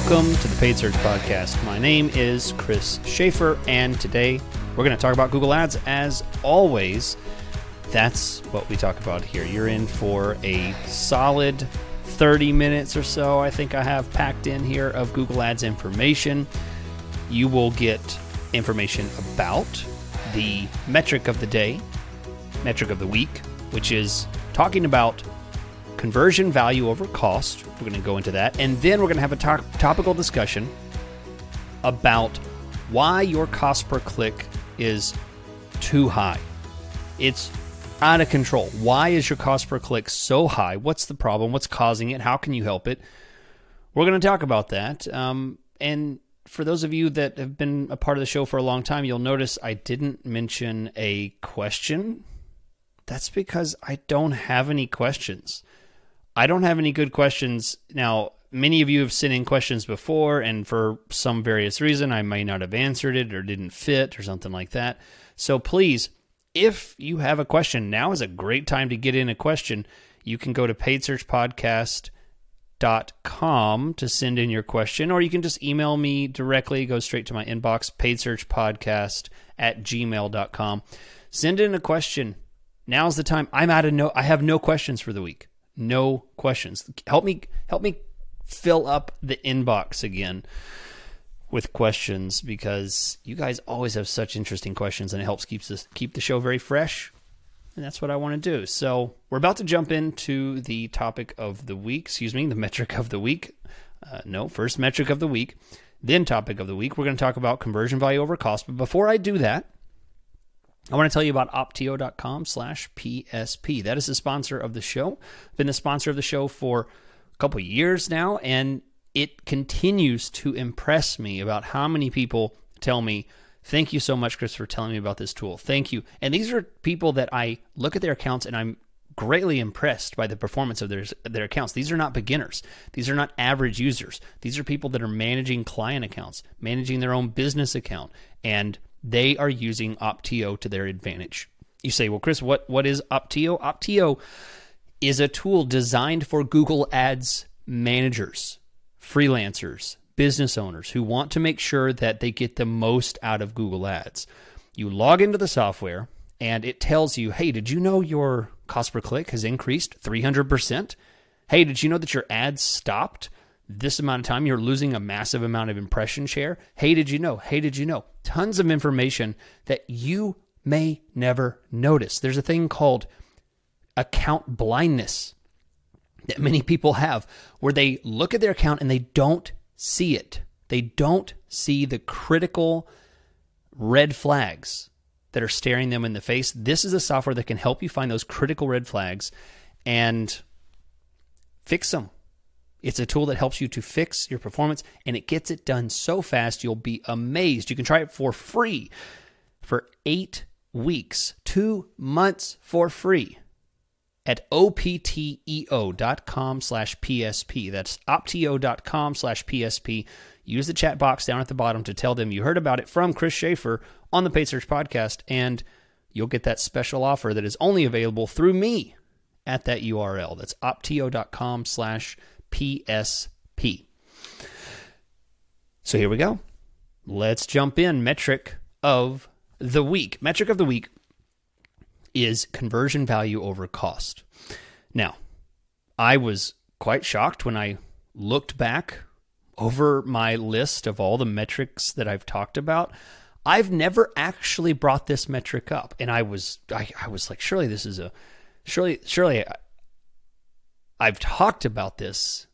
welcome to the Paid Search Podcast. My name is Chris Schaeffer, and today we're going to talk about Google Ads as always. That's what we talk about here. You're in for a solid 30 minutes or so, I think I have packed in here of Google Ads information. You will get information about the metric of the day, metric of the week, which is talking about conversion value over cost. We're going to go into that. And then we're going to have a to- topical discussion about why your cost per click is too high. It's out of control. Why is your cost per click so high? What's the problem? What's causing it? How can you help it? We're going to talk about that. Um, and for those of you that have been a part of the show for a long time, you'll notice I didn't mention a question. That's because I don't have any questions. I don't have any good questions. Now, many of you have sent in questions before, and for some various reason, I may not have answered it or didn't fit or something like that. So please, if you have a question, now is a great time to get in a question. You can go to paidsearchpodcast.com to send in your question, or you can just email me directly, go straight to my inbox, paidsearchpodcast at gmail.com. Send in a question. Now's the time. I'm out of no I have no questions for the week. No questions. Help me help me fill up the inbox again with questions because you guys always have such interesting questions and it helps keeps us keep the show very fresh. And that's what I want to do. So we're about to jump into the topic of the week, excuse me, the metric of the week. Uh, no, first metric of the week, then topic of the week. We're going to talk about conversion value over cost. But before I do that, I want to tell you about opteo.com slash PSP. That is the sponsor of the show. Been the sponsor of the show for a couple years now, and it continues to impress me about how many people tell me, Thank you so much, Chris, for telling me about this tool. Thank you. And these are people that I look at their accounts and I'm greatly impressed by the performance of their their accounts. These are not beginners. These are not average users. These are people that are managing client accounts, managing their own business account, and they are using Opteo to their advantage. You say, "Well, Chris, what what is Opteo? Opteo is a tool designed for Google Ads managers, freelancers, business owners who want to make sure that they get the most out of Google Ads. You log into the software and it tells you, hey, did you know your cost per click has increased 300%? Hey, did you know that your ads stopped this amount of time? You're losing a massive amount of impression share. Hey, did you know? Hey, did you know? Tons of information that you may never notice. There's a thing called account blindness that many people have where they look at their account and they don't see it. They don't see the critical red flags that are staring them in the face. This is a software that can help you find those critical red flags and fix them. It's a tool that helps you to fix your performance and it gets it done so fast you'll be amazed. You can try it for free for eight weeks, two months for free at opteo.com slash PSP. That's opteo.com slash PSP. Use the chat box down at the bottom to tell them you heard about it from Chris Schaeffer on the Paid Search Podcast, and you'll get that special offer that is only available through me at that URL. That's opteo.com slash PSP. So here we go. Let's jump in. Metric of the week. Metric of the week is conversion value over cost. Now, I was quite shocked when I looked back over my list of all the metrics that I've talked about. I've never actually brought this metric up, and I was I, I was like, surely this is a surely surely I've talked about this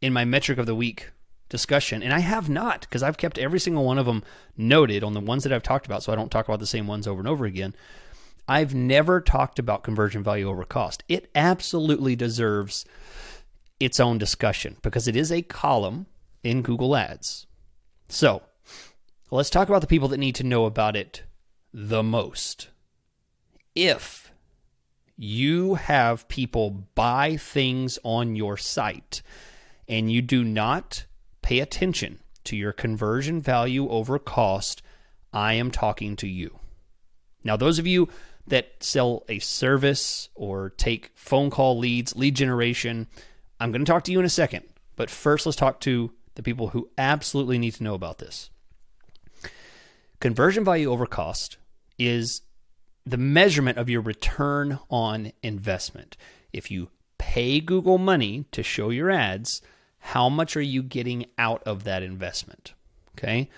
in my metric of the week discussion, and I have not because I've kept every single one of them noted on the ones that I've talked about, so I don't talk about the same ones over and over again. I've never talked about conversion value over cost. It absolutely deserves its own discussion because it is a column in Google Ads. So, let's talk about the people that need to know about it the most. If you have people buy things on your site and you do not pay attention to your conversion value over cost, I am talking to you. Now, those of you that sell a service or take phone call leads, lead generation, I'm going to talk to you in a second. But first, let's talk to the people who absolutely need to know about this. Conversion value over cost is the measurement of your return on investment. If you pay Google money to show your ads, how much are you getting out of that investment? Okay.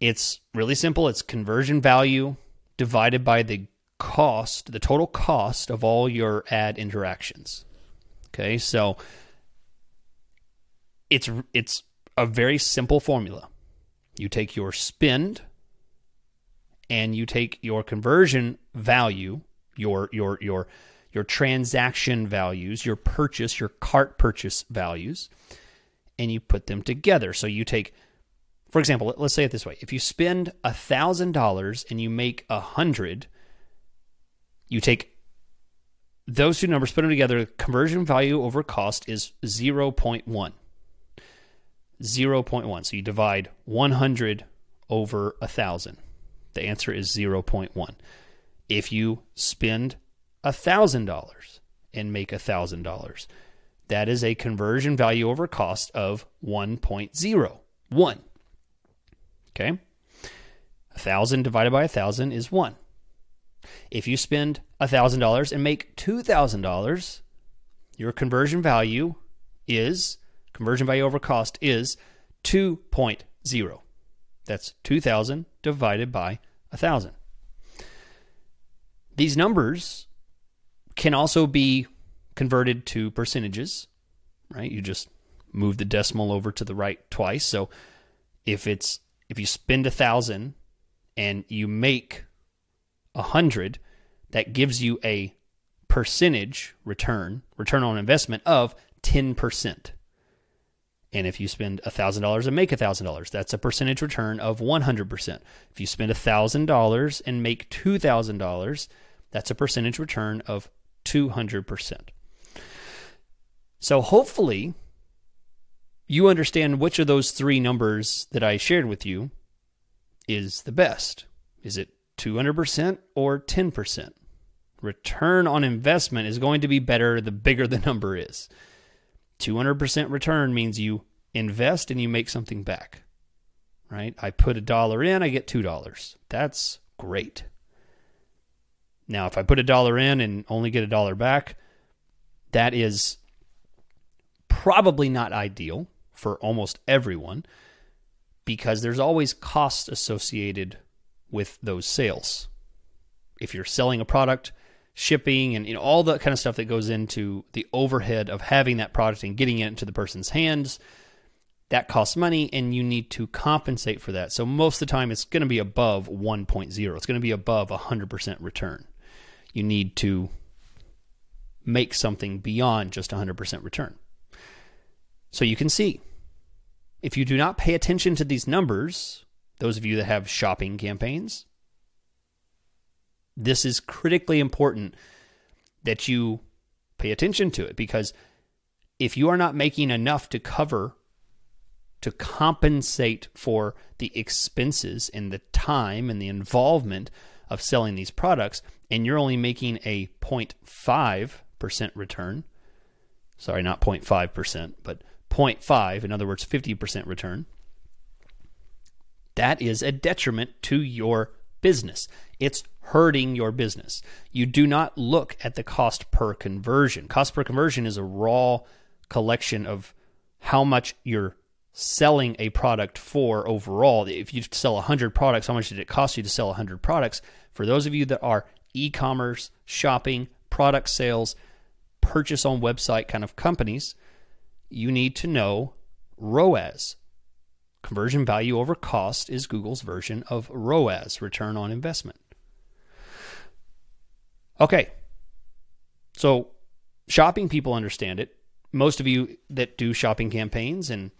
It's really simple. It's conversion value divided by the cost, the total cost of all your ad interactions. Okay. So it's it's a very simple formula. You take your spend and you take your conversion value, your your your your transaction values, your purchase, your cart purchase values, and you put them together. So you take, for example, let's say it this way: if you spend a thousand dollars and you make a hundred, you take those two numbers, put them together. Conversion value over cost is zero point one. 0.1. So you divide 100 over 1,000. The answer is 0.1. If you spend $1,000 and make $1,000, that is a conversion value over cost of 1.01. Okay? 1,000 divided by 1,000 is 1. If you spend $1,000 and make $2,000, your conversion value is conversion value over cost is 2.0. That's 2,000 divided by 1,000. These numbers can also be converted to percentages, right? You just move the decimal over to the right twice. So if it's if you spend a thousand and you make a hundred, that gives you a percentage return, return on investment of 10%. And if you spend $1,000 and make $1,000, that's a percentage return of 100%. If you spend $1,000 and make $2,000, that's a percentage return of 200%. So hopefully, you understand which of those three numbers that I shared with you is the best. Is it 200% or 10%? Return on investment is going to be better the bigger the number is. 200% return means you invest and you make something back, right? I put a dollar in, I get $2. That's great. Now, if I put a dollar in and only get a dollar back, that is probably not ideal for almost everyone because there's always cost associated with those sales. If you're selling a product, shipping and you know all the kind of stuff that goes into the overhead of having that product and getting it into the person's hands that costs money and you need to compensate for that. So most of the time it's going to be above 1.0 it's going to be above 100% return. You need to make something beyond just 100% return. So you can see if you do not pay attention to these numbers those of you that have shopping campaigns this is critically important that you pay attention to it because if you are not making enough to cover to compensate for the expenses and the time and the involvement of selling these products and you're only making a 0.5% return sorry not 0.5% but 0.5 in other words 50% return that is a detriment to your business it's hurting your business. You do not look at the cost per conversion. Cost per conversion is a raw collection of how much you're selling a product for overall. If you sell 100 products, how much did it cost you to sell 100 products? For those of you that are e commerce, shopping, product sales, purchase on website kind of companies, you need to know ROAS. Conversion value over cost is Google's version of ROAS, return on investment. Okay. So shopping people understand it. Most of you that do shopping campaigns and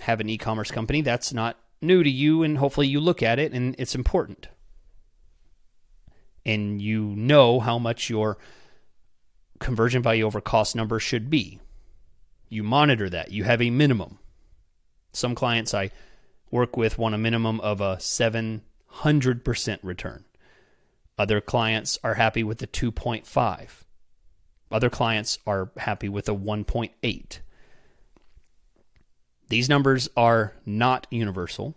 have an e-commerce company, that's not new to you and hopefully you look at it and it's important. And you know how much your conversion value over cost number should be. You monitor that. You have a minimum. Some clients I work with want a minimum of a 700% return. Other clients are happy with the 2.5. Other clients are happy with a 1.8. These numbers are not universal.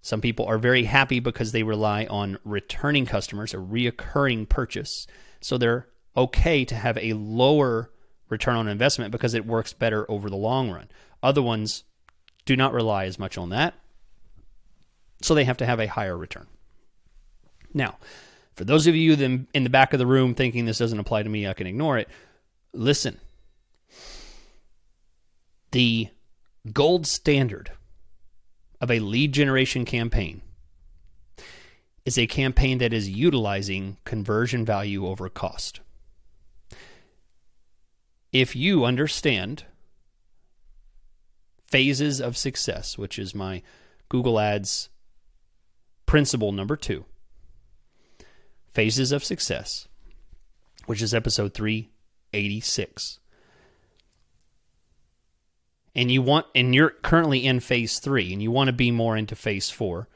Some people are very happy because they rely on returning customers, a reoccurring purchase. So they're okay to have a lower return on investment because it works better over the long run. Other ones do not rely as much on that. So they have to have a higher return. Now, for those of you in the back of the room thinking this doesn't apply to me, I can ignore it. Listen. The gold standard of a lead generation campaign is a campaign that is utilizing conversion value over cost. If you understand phases of success, which is my Google Ads principle number two, phases of success, which is episode 386 and you want and you're currently in phase 3 and you want to be more into phase 4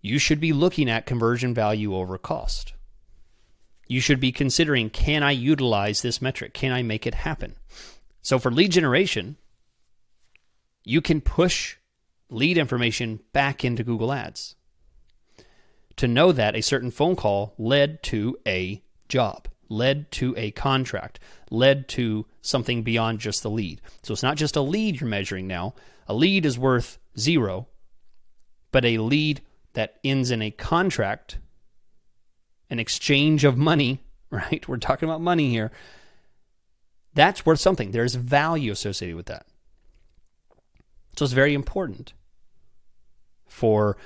you should be looking at conversion value over cost. You should be considering can i utilize this metric? Can i make it happen? So for lead generation you can push lead information back into google ads to know that a certain phone call led to a job led to a contract, led to something beyond just the lead. So it's not just a lead you're measuring now. A lead is worth zero, but a lead that ends in a contract, an exchange of money, right? We're talking about money here. That's worth something. There's value associated with that. So it's very important for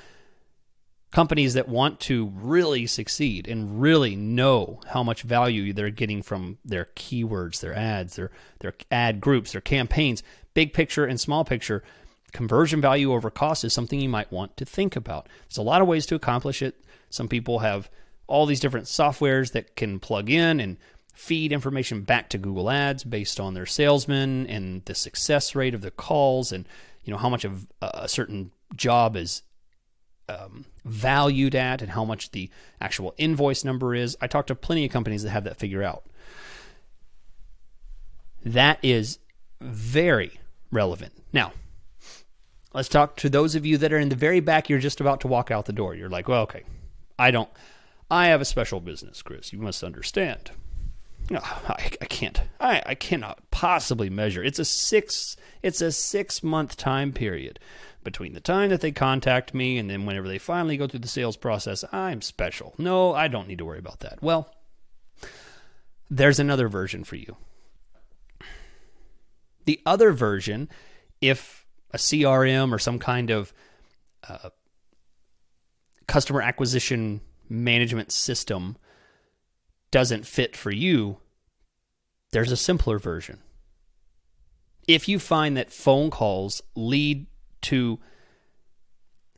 companies that want to really succeed and really know how much value they're getting from their keywords, their ads, their their ad groups, their campaigns, big picture and small picture, conversion value over cost is something you might want to think about. There's a lot of ways to accomplish it. Some people have all these different softwares that can plug in and feed information back to Google Ads based on their salesmen and the success rate of the calls and you know how much of a certain job is um, valued at and how much the actual invoice number is. I talked to plenty of companies that have that figure out. That is very relevant. Now, let's talk to those of you that are in the very back. You're just about to walk out the door. You're like, well, okay, I don't, I have a special business, Chris. You must understand. No, I, I can't. I, I cannot possibly measure. It's a six. It's a six month time period between the time that they contact me and then whenever they finally go through the sales process, I'm special. No, I don't need to worry about that. Well, there's another version for you. The other version, if a CRM or some kind of uh, customer acquisition management system doesn't fit for you, there's a simpler version. If you find that phone calls lead to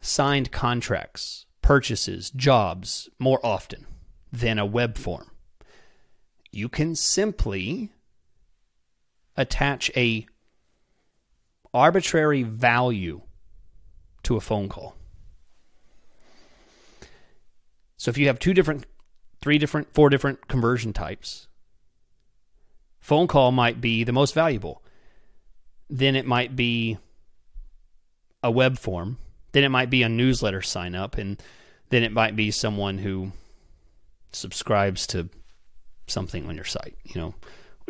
signed contracts, purchases, jobs more often than a web form. You can simply attach a arbitrary value to a phone call. So if you have two different, three different, four different conversion types, phone call might be the most valuable. Then it might be a web form. Then it might be a newsletter sign up, and then it might be someone who subscribes to something on your site, you know,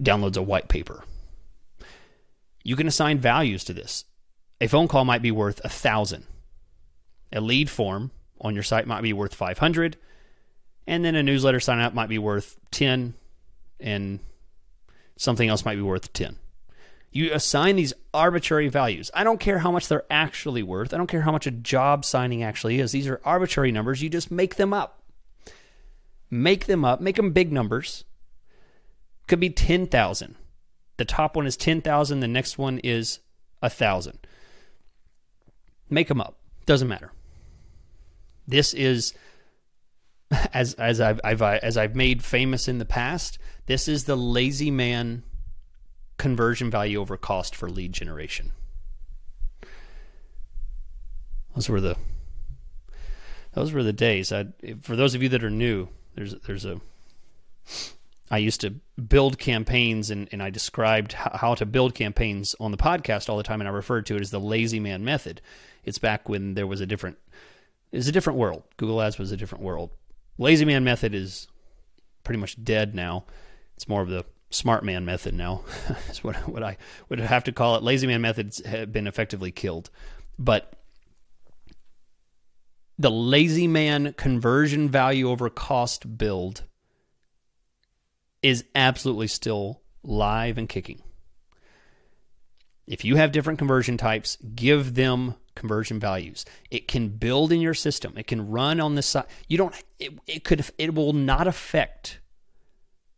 downloads a white paper. You can assign values to this. A phone call might be worth a thousand. A lead form on your site might be worth 500 and then a newsletter sign up might be worth 10 and something else might be worth 10 you assign these arbitrary values. I don't care how much they're actually worth. I don't care how much a job signing actually is. These are arbitrary numbers. You just make them up. Make them up. Make them big numbers. Could be 10,000. The top one is 10,000. The next one is 1,000. Make them up. Doesn't matter. This is as as I've, I've uh, as I've made famous in the past. This is the lazy man conversion value over cost for lead generation. Those were the those were the days. I, for those of you that are new, there's there's a I used to build campaigns and, and I described how to build campaigns on the podcast all the time, and I referred to it as the lazy man method. It's back when there was a different it was a different world. Google Ads was a different world. Lazy man method is pretty much dead now. It's more of the smart man method now. That's what what I would have to call it. Lazy man methods have been effectively killed. But the lazy man conversion value over cost build is absolutely still live and kicking. If you have different conversion types, give them conversion values. It can build in your system. It can run on the side. You don't it, it could it will not affect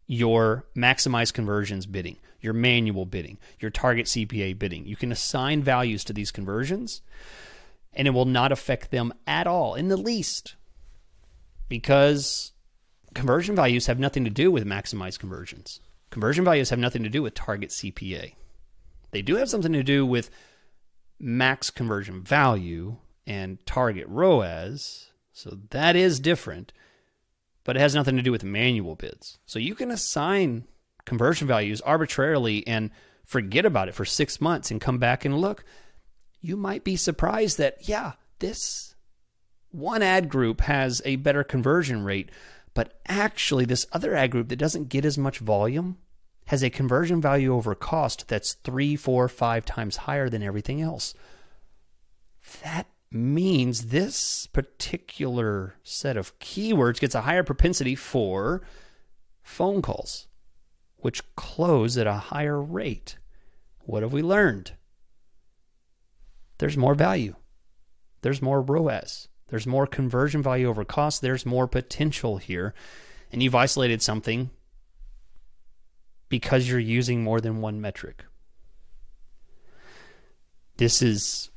your maximize conversions bidding, your manual bidding, your target CPA bidding. You can assign values to these conversions and it will not affect them at all in the least because conversion values have nothing to do with maximize conversions. Conversion values have nothing to do with target CPA. They do have something to do with max conversion value and target ROAS. So that is different, but it has nothing to do with manual bids. So you can assign conversion values arbitrarily and forget about it for six months and come back and look you might be surprised that, yeah, this one ad group has a better conversion rate, but actually, this other ad group that doesn't get as much volume has a conversion value over cost that's three, four, five times higher than everything else. That means this particular set of keywords gets a higher propensity for phone calls, which close at a higher rate. What have we learned? there's more value. There's more ROAS. There's more conversion value over cost. There's more potential here. And you've isolated something because you're using more than one metric. This is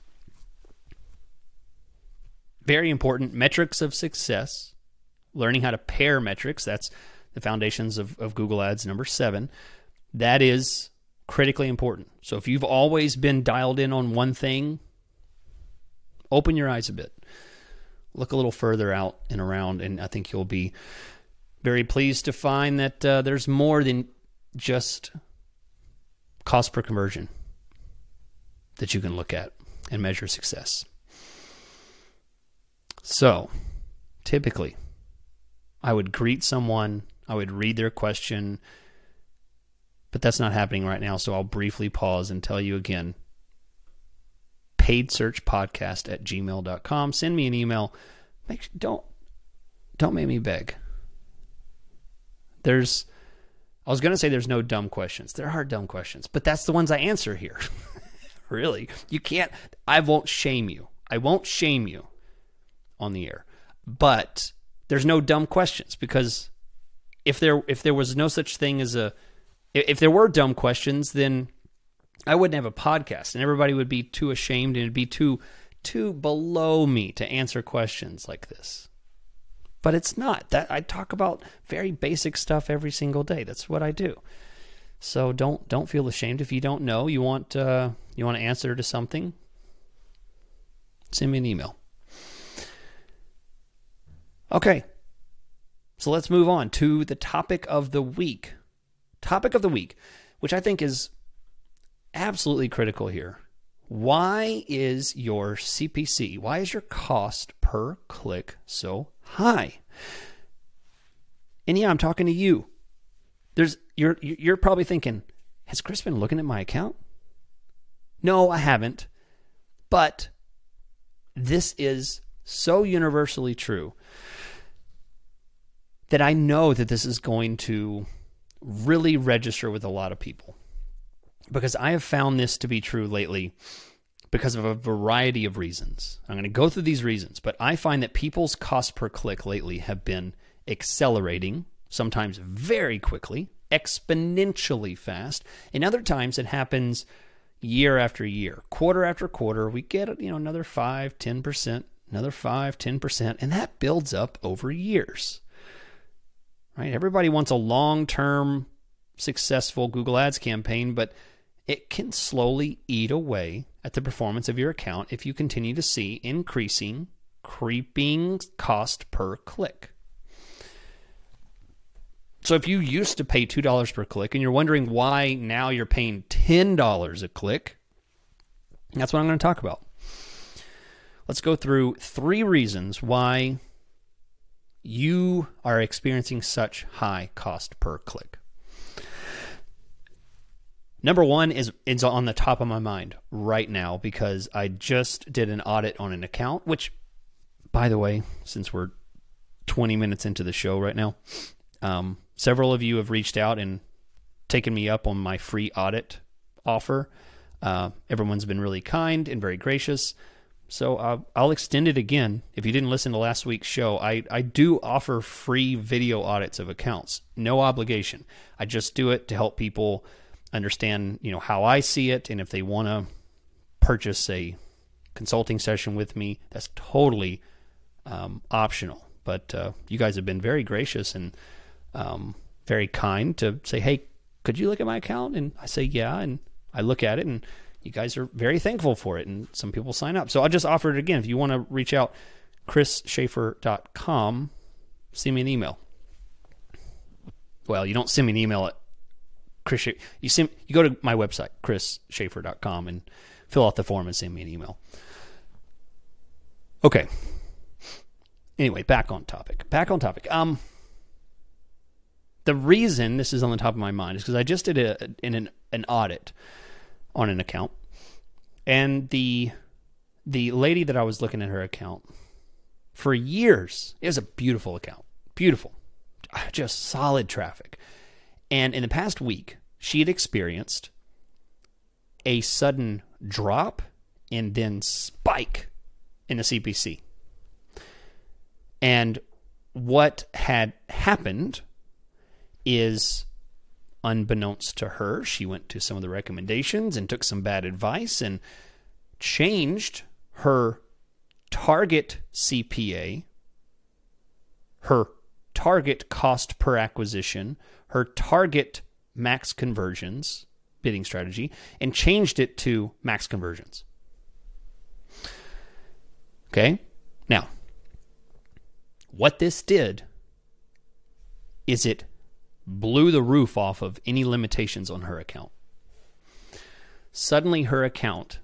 very important. Metrics of success, learning how to pair metrics. That's the foundations of, of Google Ads, number seven. That is critically important. So if you've always been dialed in on one thing, open your eyes a bit. Look a little further out and around, and I think you'll be very pleased to find that uh, there's more than just cost per conversion that you can look at and measure success. So, typically, I would greet someone, I would read their question, but that's not happening right now. So, I'll briefly pause and tell you again paid search podcast at gmail.com. Send me an email. Make don't don't make me beg. There's I was going to say there's no dumb questions. There are dumb questions, but that's the ones I answer here. really. You can't I won't shame you. I won't shame you on the air. But there's no dumb questions because if there if there was no such thing as a if there were dumb questions, then I wouldn't have a podcast, and everybody would be too ashamed and it'd be too too below me to answer questions like this. But it's not. That I talk about very basic stuff every single day. That's what I do. So don't don't feel ashamed if you don't know. You want uh, you want to answer to something. Send me an email. Okay. So let's move on to the topic of the week. Topic of the week, which I think is absolutely critical here. Why is your CPC, why is your cost per click so high? And yeah, I'm talking to you. There's you're you're probably thinking, has Chris been looking at my account? No, I haven't. But this is so universally true that I know that this is going to really register with a lot of people because I have found this to be true lately because of a variety of reasons. I'm going to go through these reasons, but I find that people's cost per click lately have been accelerating, sometimes very quickly, exponentially fast, and other times it happens year after year, quarter after quarter. We get you know another 5, 10%, another 5, 10%, and that builds up over years. Right? Everybody wants a long-term successful Google Ads campaign, but it can slowly eat away at the performance of your account if you continue to see increasing, creeping cost per click. So if you used to pay $2 per click and you're wondering why now you're paying $10 a click, that's what I'm going to talk about. Let's go through three reasons why you are experiencing such high cost per click. Number one is is on the top of my mind right now because I just did an audit on an account, which, by the way, since we're 20 minutes into the show right now, um, several of you have reached out and taken me up on my free audit offer. Uh, everyone's been really kind and very gracious. So uh, I'll extend it again. If you didn't listen to last week's show, I, I do offer free video audits of accounts, no obligation. I just do it to help people understand, you know, how I see it, and if they want to purchase a consulting session with me, that's totally um, optional. But uh, you guys have been very gracious and um, very kind to say, "Hey, could you look at my account?" And I say, "Yeah," and I look at it, and you guys are very thankful for it, and some people sign up. So I'll just offer it again. If you want to reach out, chrisschaeffer.com, send me an email. Well, you don't send me an email at Chris. You send, you go to my website, chrisschaeffer.com, and fill out the form and send me an email. Okay. Anyway, back on topic. Back on topic. Um, the reason this is on the top of my mind is because I just did a in an, an audit on an account, and the the lady that I was looking at her account for years. It was a beautiful account, beautiful, just solid traffic. And in the past week, she had experienced a sudden drop and then spike in the CPC. And what had happened is unbeknownst to her, she went to some of the recommendations and took some bad advice and changed her target CPA, her target cost per acquisition, her target max conversions bidding strategy, and changed it to max conversions. Okay? Now, what this did is it blew the roof off of any limitations on her account. Suddenly, her account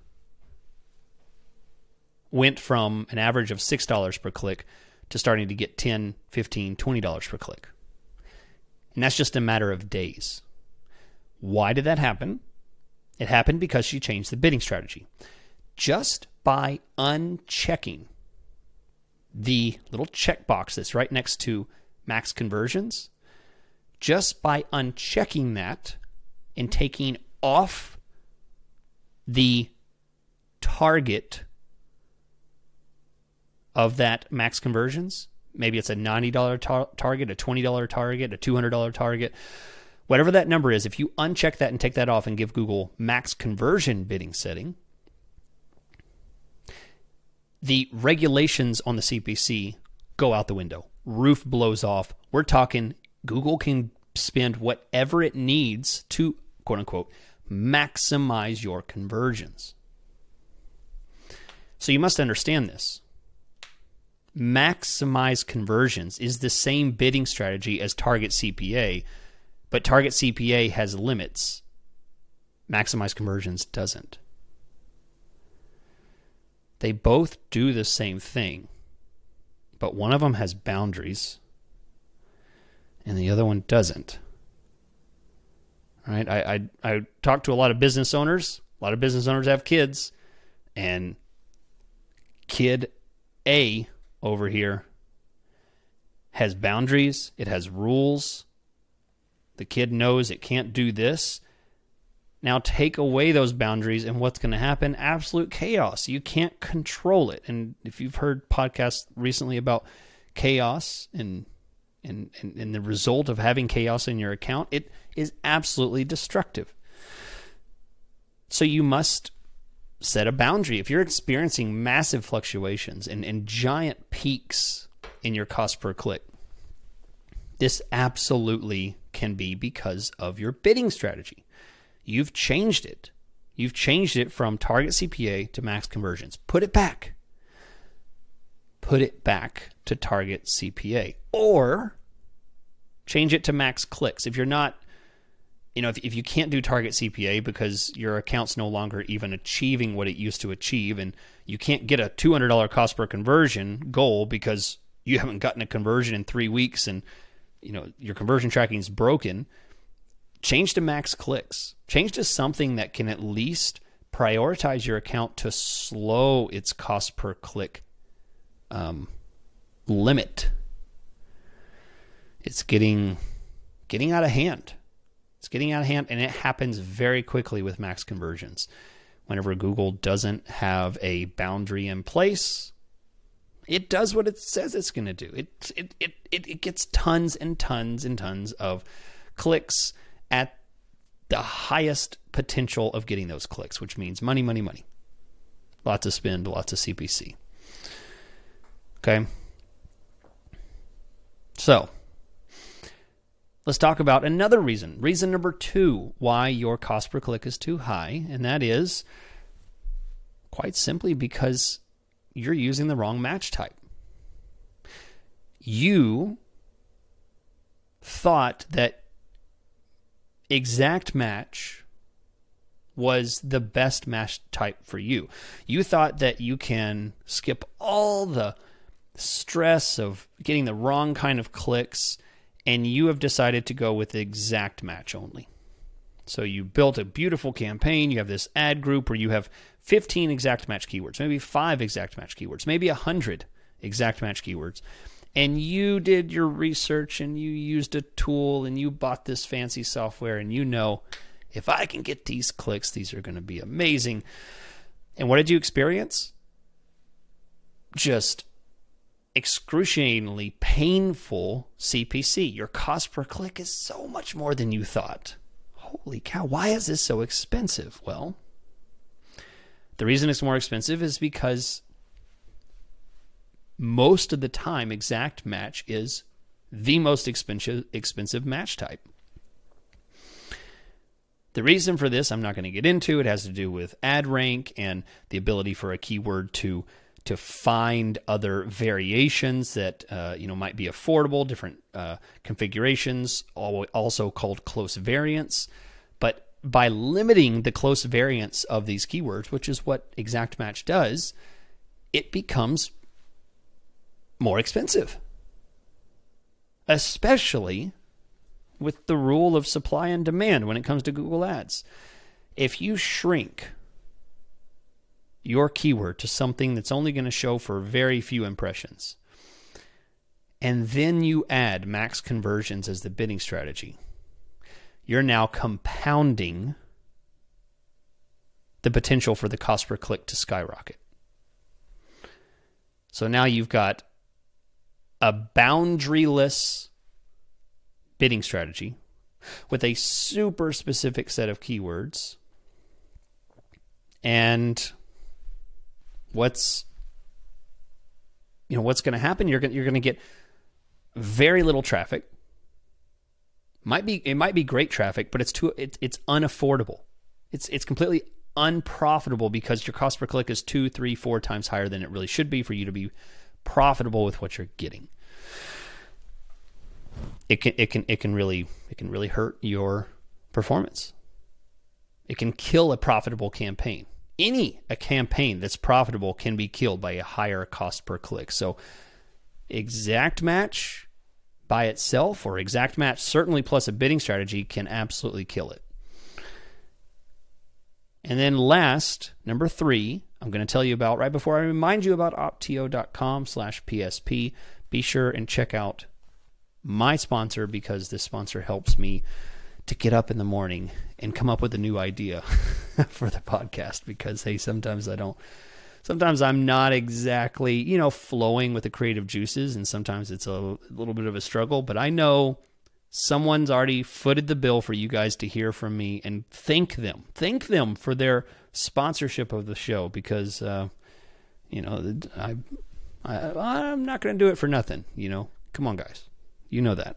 went from an average of $6 per click to starting to get 10 15 $20 per click. And that's just a matter of days. Why did that happen? It happened because she changed the bidding strategy. Just by unchecking the little checkbox that's right next to max conversions, just by unchecking that and taking off the target of that max conversions, maybe it's a $90 tar- target, a $20 target, a $200 target, whatever that number is, if you uncheck that and take that off and give Google max conversion bidding setting, the regulations on the CPC go out the window. Roof blows off. We're talking Google can spend whatever it needs to, quote unquote, maximize your conversions. So you must understand this. Maximize conversions is the same bidding strategy as target CPA, but target CPA has limits. Maximize conversions doesn't. They both do the same thing, but one of them has boundaries and the other one doesn't. Right? I, I I talk to a lot of business owners. A lot of business owners have kids, and kid A over here has boundaries. It has rules. The kid knows it can't do this. Now take away those boundaries, and what's going to happen? Absolute chaos. You can't control it. And if you've heard podcasts recently about chaos and and, and, and the result of having chaos in your account, it is absolutely destructive. So you must set a boundary. If you're experiencing massive fluctuations and, and giant peaks in your cost per click, this absolutely can be because of your bidding strategy. You've changed it. You've changed it from target CPA to max conversions. Put it back. Put it back to target CPA. Or Change it to max clicks. If you're not, you know, if, if you can't do target CPA because your account's no longer even achieving what it used to achieve, and you can't get a $200 cost per conversion goal because you haven't gotten a conversion in three weeks and, you know, your conversion tracking is broken, change to max clicks. Change to something that can at least prioritize your account to slow its cost per click um, limit. It's getting getting out of hand. It's getting out of hand, and it happens very quickly with max conversions. Whenever Google doesn't have a boundary in place, it does what it says it's going to do. It, it it it it gets tons and tons and tons of clicks at the highest potential of getting those clicks, which means money, money, money. Lots of spend, lots of CPC. Okay. So, let's talk about another reason. Reason number two why your cost per click is too high, and that is quite simply because you're using the wrong match type. You thought that exact match was the best match type for you. You thought that you can skip all the stress of getting the wrong kind of clicks and you have decided to go with the exact match only. So you built a beautiful campaign, you have this ad group where you have 15 exact match keywords, maybe 5 exact match keywords, maybe 100 exact match keywords and you did your research and you used a tool and you bought this fancy software and you know if I can get these clicks, these are going to be amazing. And what did you experience? Just excruciatingly painful CPC. Your cost per click is so much more than you thought. Holy cow, why is this so expensive? Well, the reason it's more expensive is because most of the time, exact match is the most expensive expensive match type. The reason for this, I'm not going to get into. It has to do with ad rank and the ability for a keyword to to find other variations that uh, you know might be affordable, different uh, configurations, also called close variants. But by limiting the close variants of these keywords, which is what exact match does, it becomes more expensive. Especially with the rule of supply and demand when it comes to Google Ads. If you shrink your keyword to something that's only going to show for very few impressions, and then you add max conversions as the bidding strategy, you're now compounding the potential for the cost per click to skyrocket. So now you've got a boundaryless bidding strategy with a super specific set of keywords. And what's you know what's going to happen you're going you're going to get very little traffic might be it might be great traffic but it's too it's it's unaffordable it's it's completely unprofitable because your cost per click is two three four times higher than it really should be for you to be profitable with what you're getting. It can it can it can really it can really hurt your performance. It can kill a profitable campaign. Any a campaign that's profitable can be killed by a higher cost per click. So exact match by itself or exact match certainly plus a bidding strategy can absolutely kill it. And then last, number 3, I'm going to tell you about right before I remind you about opteo.com slash PSP. Be sure and check out my sponsor because this sponsor helps me to get up in the morning and come up with a new idea for the podcast because hey sometimes I don't sometimes I'm not exactly, you know, flowing with the creative juices and sometimes it's a little bit of a struggle, but I know someone's already footed the bill for you guys to hear from me and thank them. Thank them for their sponsorship of the show because, uh, you know, I, I I'm not going to do it for nothing. You know, come on, guys, you know that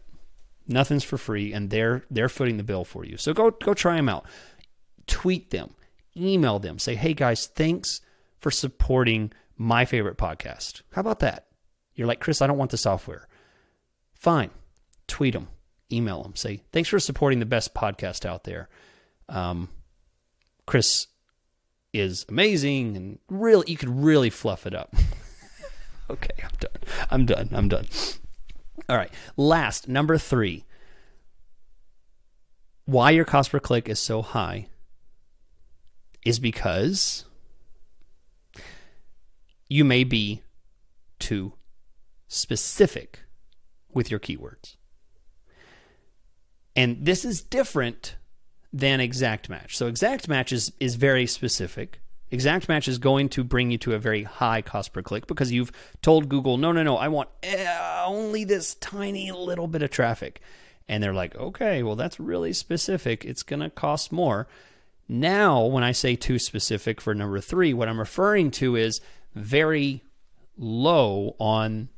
nothing's for free, and they're they're footing the bill for you. So go go try them out. Tweet them, email them, say, hey guys, thanks for supporting my favorite podcast. How about that? You're like Chris, I don't want the software. Fine, tweet them email them. Say, thanks for supporting the best podcast out there. Um, Chris is amazing and really, you could really fluff it up. okay, I'm done. I'm done. I'm done. All right. Last, number three. Why your cost per click is so high is because you may be too specific with your keywords. And this is different than exact match. So exact match is, is very specific. Exact match is going to bring you to a very high cost per click because you've told Google, no, no, no, I want eh, only this tiny little bit of traffic. And they're like, okay, well, that's really specific. It's going to cost more. Now, when I say too specific for number three, what I'm referring to is very low on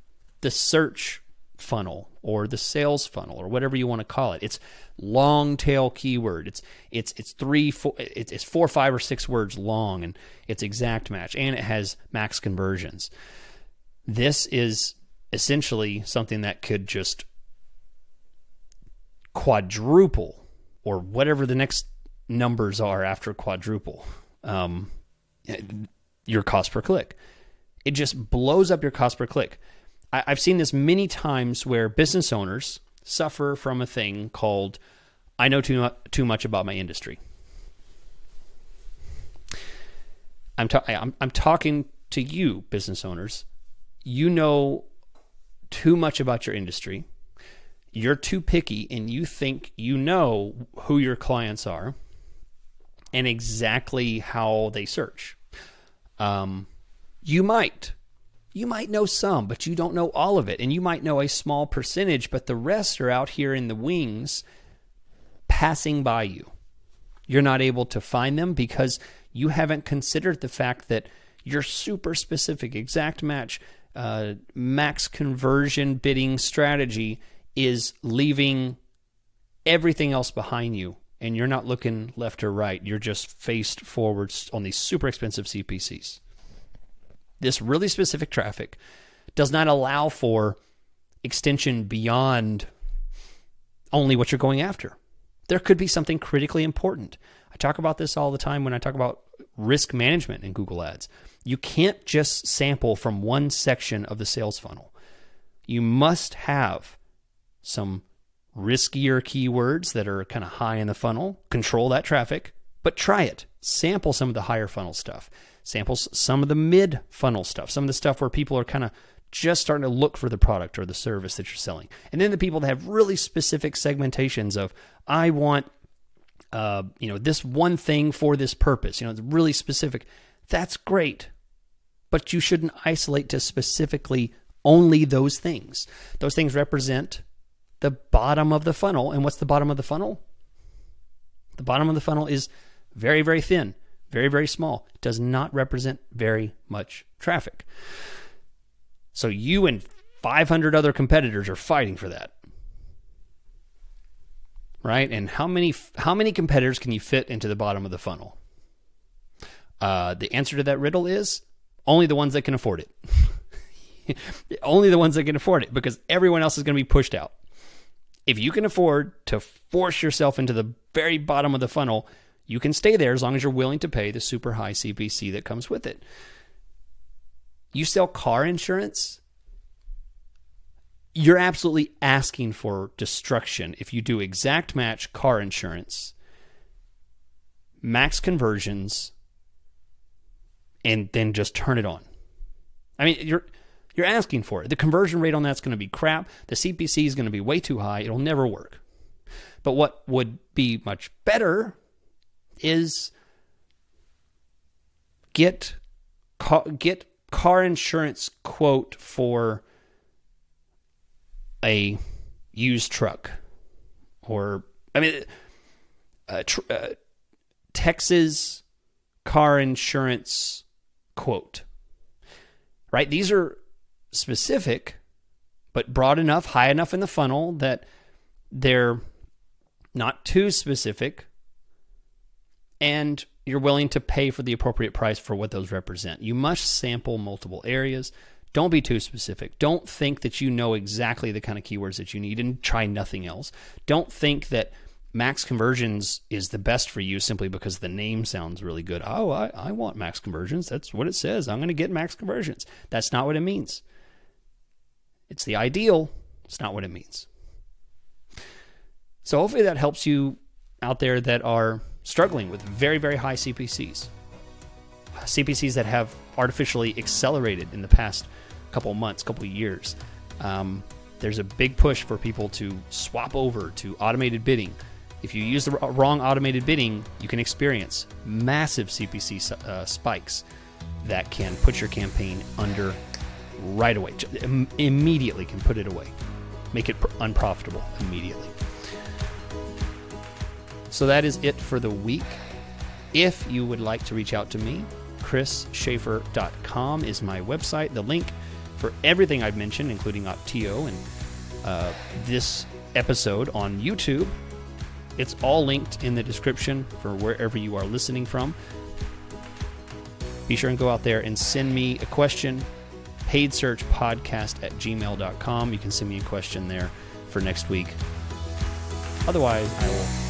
the search funnel or the sales funnel or whatever you want to call it. It's long tail keyword. It's it's it's three four it's, it's four five or six words long and it's exact match and it has max conversions. This is essentially something that could just quadruple or whatever the next numbers are after quadruple um, your cost per click. It just blows up your cost per click. I, I've seen this many times where business owners suffer from a thing called I know too, too much about my industry. I'm, ta- I'm, I'm talking to you, business owners. You know too much about your industry. You're too picky and you think you know who your clients are and exactly how they search. Um, you might you might know some, but you don't know all of it. And you might know a small percentage, but the rest are out here in the wings passing by you. You're not able to find them because you haven't considered the fact that your super specific exact match, uh, max conversion bidding strategy is leaving everything else behind you. And you're not looking left or right. You're just faced forwards on these super expensive CPCs this really specific traffic does not allow for extension beyond only what you're going after. There could be something critically important. I talk about this all the time when I talk about risk management in Google Ads. You can't just sample from one section of the sales funnel. You must have some riskier keywords that are kind of high in the funnel, control that traffic, but try it. Sample some of the higher funnel stuff samples some of the mid funnel stuff, some of the stuff where people are kind of just starting to look for the product or the service that you're selling. And then the people that have really specific segmentations of, I want, uh, you know, this one thing for this purpose, you know, it's really specific. That's great. But you shouldn't isolate to specifically only those things. Those things represent the bottom of the funnel. And what's the bottom of the funnel? The bottom of the funnel is very, very thin very, very small, does not represent very much traffic. So you and 500 other competitors are fighting for that. Right? And how many how many competitors can you fit into the bottom of the funnel? Uh, the answer to that riddle is only the ones that can afford it. only the ones that can afford it because everyone else is going to be pushed out. If you can afford to force yourself into the very bottom of the funnel, you can stay there as long as you're willing to pay the super high CPC that comes with it. You sell car insurance, you're absolutely asking for destruction if you do exact match car insurance, max conversions, and then just turn it on. I mean, you're you're asking for it. The conversion rate on that's going to be crap. The CPC is going to be way too high. It'll never work. But what would be much better is get car, get car insurance quote for a used truck or I mean uh, tr- uh, Texas car insurance quote. Right? These are specific but broad enough, high enough in the funnel that they're not too specific and you're willing to pay for the appropriate price for what those represent. You must sample multiple areas Don't be too specific. Don't think that you know exactly the kind of keywords that you need and try nothing else. Don't think that max conversions is the best for you simply because the name sounds really good. Oh, I, I want max conversions. That's what it says. I'm going to get max conversions. That's not what it means. It's the ideal, it's not what it means. So hopefully that helps you out there that are struggling with very, very high CPCs. CPCs that have artificially accelerated in the past couple months, couple years. Um, there's a big push for people to swap over to automated bidding. If you use the wrong automated bidding, you can experience massive CPC uh, spikes that can put your campaign under right away. Immediately can put it away, make it unprofitable immediately. So that is it for the week. If you would like to reach out to me, chrisschaeffer.com is my website. The link for everything I've mentioned, including Opteo and uh, this episode on YouTube, it's all linked in the description for wherever you are listening from. Be sure and go out there and send me a question. Paid search podcast at gmail.com. You can send me a question there for next week. Otherwise, I will